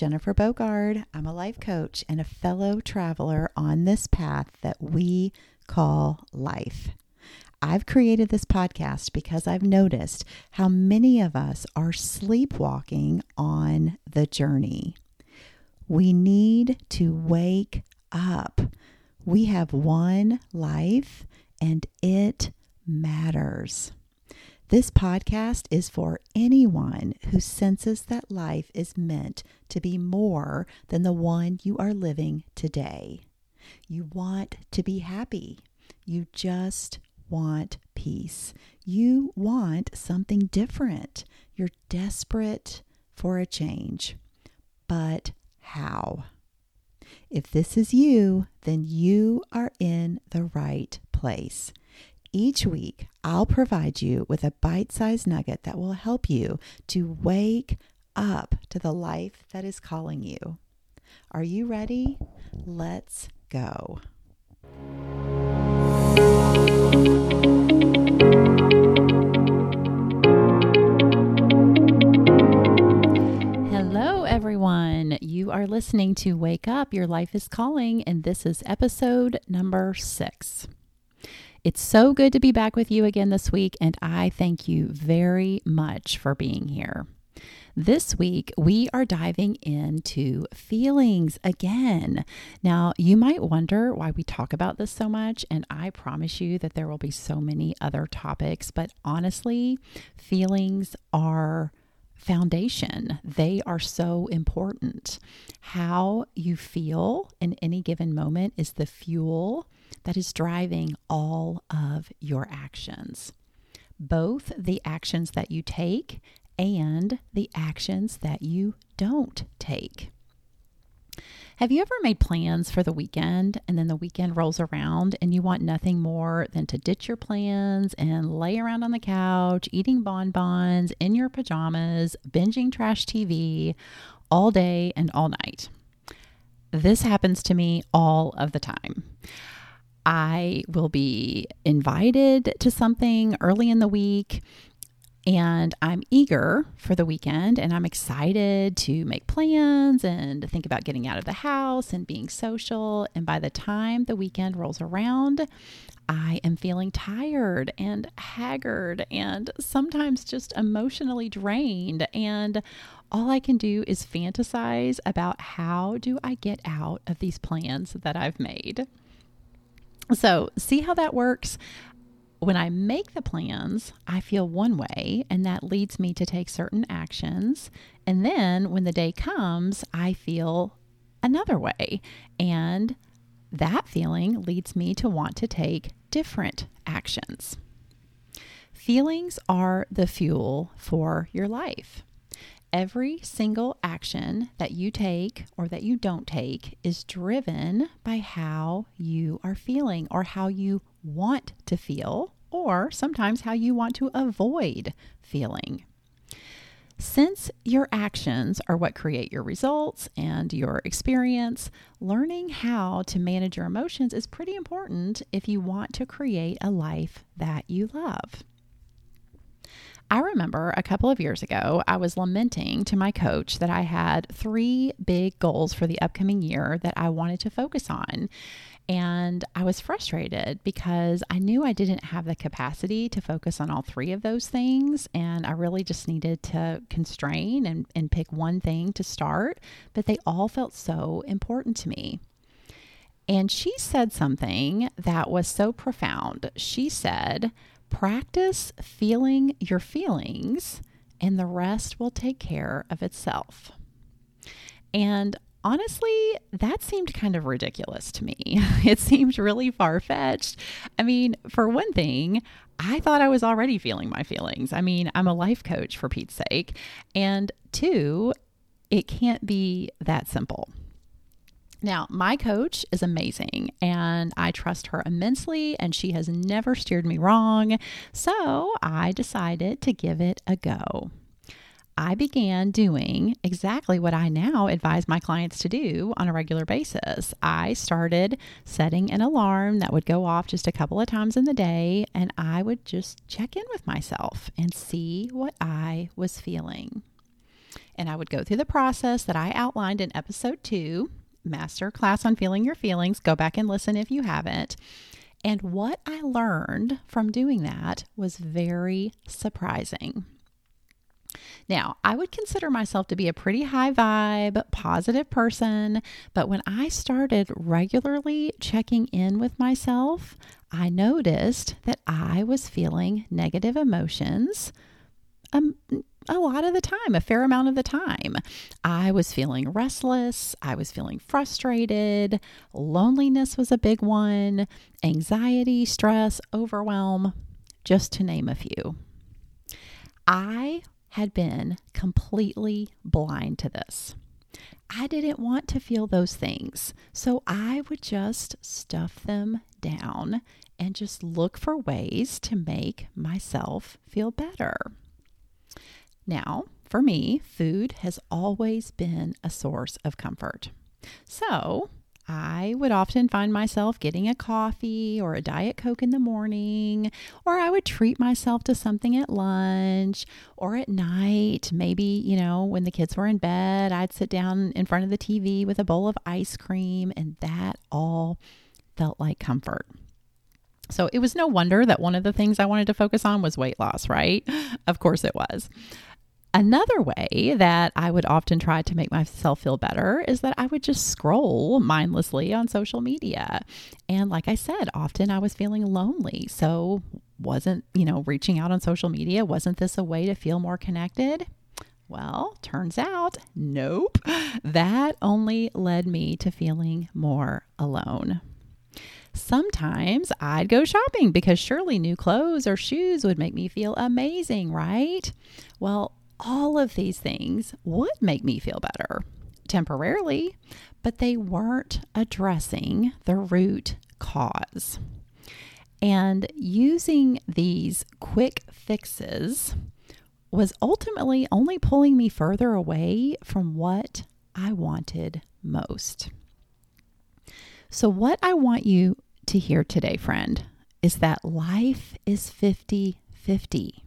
Jennifer Bogard. I'm a life coach and a fellow traveler on this path that we call life. I've created this podcast because I've noticed how many of us are sleepwalking on the journey. We need to wake up. We have one life and it matters. This podcast is for anyone who senses that life is meant to be more than the one you are living today. You want to be happy. You just want peace. You want something different. You're desperate for a change. But how? If this is you, then you are in the right place. Each week, I'll provide you with a bite sized nugget that will help you to wake up to the life that is calling you. Are you ready? Let's go. Hello, everyone. You are listening to Wake Up, Your Life is Calling, and this is episode number six. It's so good to be back with you again this week, and I thank you very much for being here. This week, we are diving into feelings again. Now, you might wonder why we talk about this so much, and I promise you that there will be so many other topics, but honestly, feelings are foundation. They are so important. How you feel in any given moment is the fuel that is driving all of your actions, both the actions that you take and the actions that you don't take. Have you ever made plans for the weekend and then the weekend rolls around and you want nothing more than to ditch your plans and lay around on the couch eating bonbons in your pajamas, binging trash TV all day and all night? This happens to me all of the time. I will be invited to something early in the week and I'm eager for the weekend and I'm excited to make plans and to think about getting out of the house and being social. And by the time the weekend rolls around, I am feeling tired and haggard and sometimes just emotionally drained. And all I can do is fantasize about how do I get out of these plans that I've made. So, see how that works? When I make the plans, I feel one way, and that leads me to take certain actions. And then when the day comes, I feel another way. And that feeling leads me to want to take different actions. Feelings are the fuel for your life. Every single action that you take or that you don't take is driven by how you are feeling or how you want to feel, or sometimes how you want to avoid feeling. Since your actions are what create your results and your experience, learning how to manage your emotions is pretty important if you want to create a life that you love. I remember a couple of years ago, I was lamenting to my coach that I had three big goals for the upcoming year that I wanted to focus on. And I was frustrated because I knew I didn't have the capacity to focus on all three of those things. And I really just needed to constrain and, and pick one thing to start. But they all felt so important to me. And she said something that was so profound. She said, Practice feeling your feelings, and the rest will take care of itself. And honestly, that seemed kind of ridiculous to me. It seemed really far fetched. I mean, for one thing, I thought I was already feeling my feelings. I mean, I'm a life coach for Pete's sake. And two, it can't be that simple. Now, my coach is amazing and I trust her immensely, and she has never steered me wrong. So I decided to give it a go. I began doing exactly what I now advise my clients to do on a regular basis. I started setting an alarm that would go off just a couple of times in the day, and I would just check in with myself and see what I was feeling. And I would go through the process that I outlined in episode two, Master Class on Feeling Your Feelings. Go back and listen if you haven't. And what I learned from doing that was very surprising. Now, I would consider myself to be a pretty high vibe, positive person, but when I started regularly checking in with myself, I noticed that I was feeling negative emotions um, a lot of the time, a fair amount of the time. I was feeling restless. I was feeling frustrated. Loneliness was a big one, anxiety, stress, overwhelm, just to name a few. I had been completely blind to this. I didn't want to feel those things, so I would just stuff them down and just look for ways to make myself feel better. Now, for me, food has always been a source of comfort. So, I would often find myself getting a coffee or a Diet Coke in the morning, or I would treat myself to something at lunch or at night. Maybe, you know, when the kids were in bed, I'd sit down in front of the TV with a bowl of ice cream, and that all felt like comfort. So it was no wonder that one of the things I wanted to focus on was weight loss, right? Of course it was. Another way that I would often try to make myself feel better is that I would just scroll mindlessly on social media. And like I said, often I was feeling lonely. So, wasn't, you know, reaching out on social media, wasn't this a way to feel more connected? Well, turns out, nope. That only led me to feeling more alone. Sometimes I'd go shopping because surely new clothes or shoes would make me feel amazing, right? Well, all of these things would make me feel better temporarily, but they weren't addressing the root cause. And using these quick fixes was ultimately only pulling me further away from what I wanted most. So, what I want you to hear today, friend, is that life is 50 50.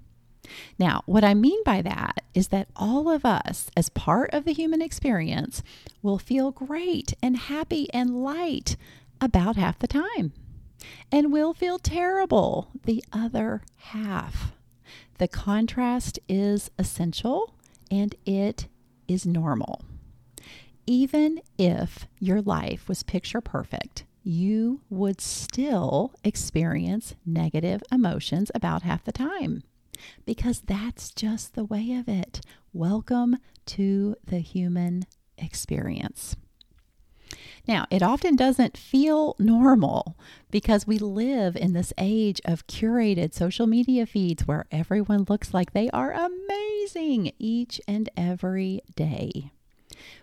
Now, what I mean by that is that all of us, as part of the human experience, will feel great and happy and light about half the time. And we'll feel terrible the other half. The contrast is essential and it is normal. Even if your life was picture perfect, you would still experience negative emotions about half the time because that's just the way of it. Welcome to the human experience. Now, it often doesn't feel normal because we live in this age of curated social media feeds where everyone looks like they are amazing each and every day.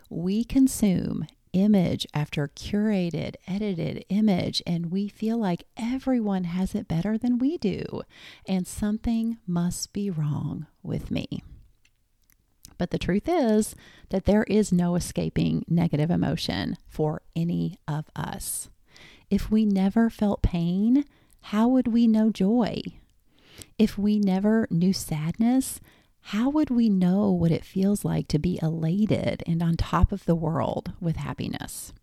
We consume image after curated, edited image, and we feel like everyone has it better than we do, and something must be wrong with me. But the truth is that there is no escaping negative emotion for any of us. If we never felt pain, how would we know joy? If we never knew sadness, how would we know what it feels like to be elated and on top of the world with happiness?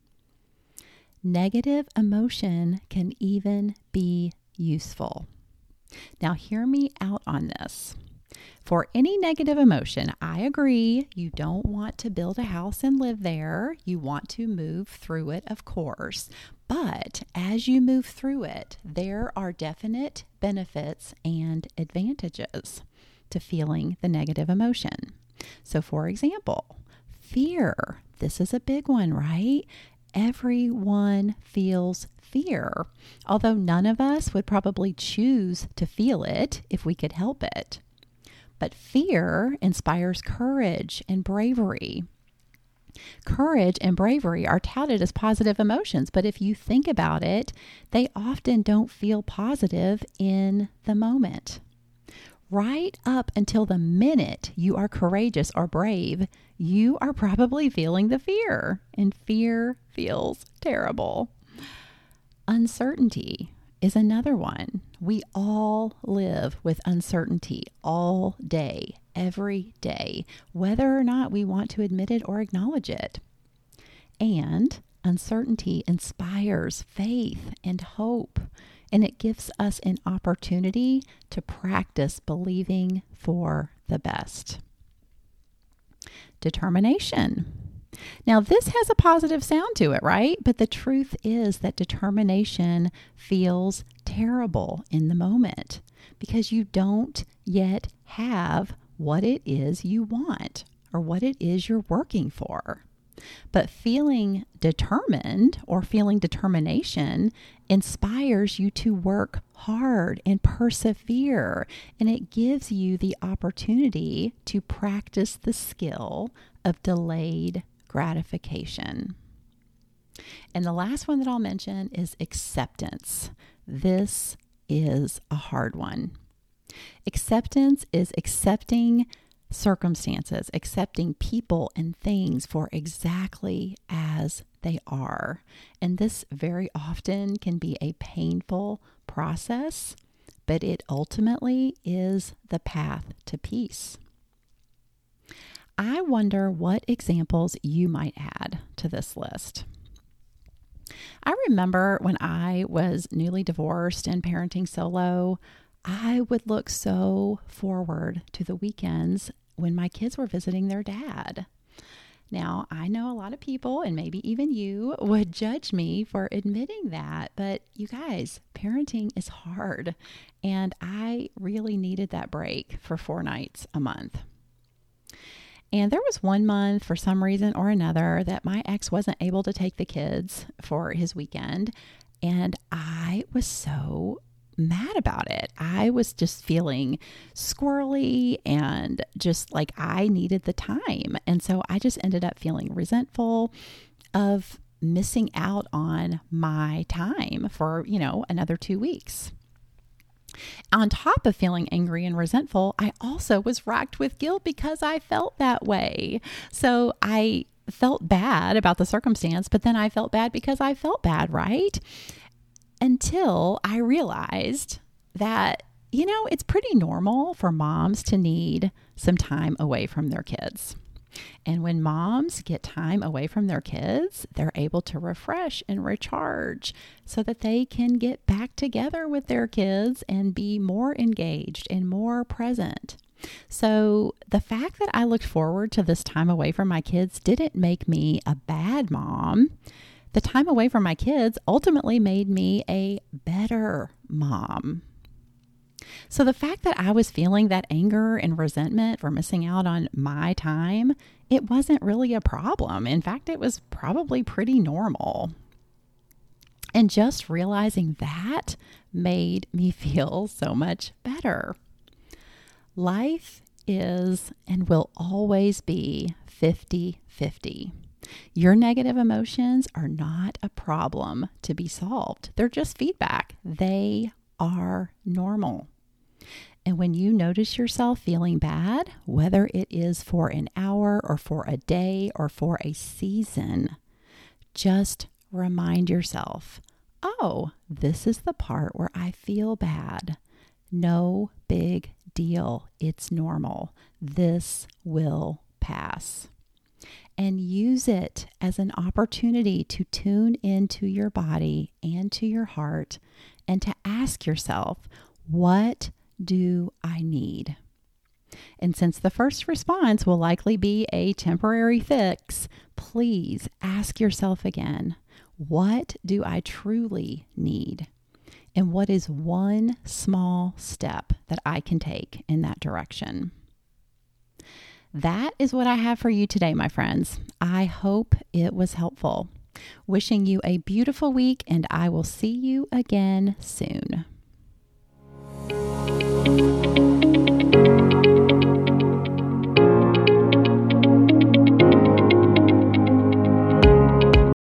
Negative emotion can even be useful. Now, hear me out on this. For any negative emotion, I agree you don't want to build a house and live there. You want to move through it, of course. But as you move through it, there are definite benefits and advantages to feeling the negative emotion. So, for example, fear. This is a big one, right? Everyone feels fear, although none of us would probably choose to feel it if we could help it. But fear inspires courage and bravery. Courage and bravery are touted as positive emotions, but if you think about it, they often don't feel positive in the moment right up until the minute you are courageous or brave, you are probably feeling the fear, and fear feels terrible. Uncertainty is another one. We all live with uncertainty all day, every day, whether or not we want to admit it or acknowledge it. And uncertainty inspires faith and hope, and it gives us an opportunity to practice believing for the best. Determination. Now, this has a positive sound to it, right? But the truth is that determination feels terrible in the moment because you don't yet have what it is you want or what it is you're working for. But feeling determined or feeling determination inspires you to work hard and persevere, and it gives you the opportunity to practice the skill of delayed gratification. And the last one that I'll mention is acceptance. This is a hard one. Acceptance is accepting circumstances, accepting people and things for exactly as they are. And this very often can be a painful process, but it ultimately is the path to peace. I wonder what examples you might add to this list. I remember when I was newly divorced and parenting solo, I would look so forward to the weekends when my kids were visiting their dad. Now, I know a lot of people, and maybe even you, would judge me for admitting that, but you guys, parenting is hard, and I really needed that break for four nights a month. And there was one month, for some reason or another, that my ex wasn't able to take the kids for his weekend. And I was so mad about it. I was just feeling squirrely and just like I needed the time. And so I just ended up feeling resentful of missing out on my time for, you know, another two weeks. On top of feeling angry and resentful, I also was racked with guilt because I felt that way. So I felt bad about the circumstance, but then I felt bad because I felt bad, right? Until I realized that, you know, it's pretty normal for moms to need some time away from their kids. And when moms get time away from their kids, they're able to refresh and recharge so that they can get back together with their kids and be more engaged and more present. So, the fact that I looked forward to this time away from my kids didn't make me a bad mom. The time away from my kids ultimately made me a better mom. So the fact that I was feeling that anger and resentment for missing out on my time, it wasn't really a problem. In fact, it was probably pretty normal. And just realizing that made me feel so much better. Life is and will always be 50 50. Your negative emotions are not a problem to be solved, they're just feedback. They are normal. And when you notice yourself feeling bad, whether it is for an hour or for a day or for a season, just remind yourself oh, this is the part where I feel bad. No big deal. It's normal. This will pass. And use it as an opportunity to tune into your body and to your heart and to ask yourself, what do I need? And since the first response will likely be a temporary fix, please ask yourself again what do I truly need? And what is one small step that I can take in that direction? That is what I have for you today, my friends. I hope it was helpful. Wishing you a beautiful week, and I will see you again soon.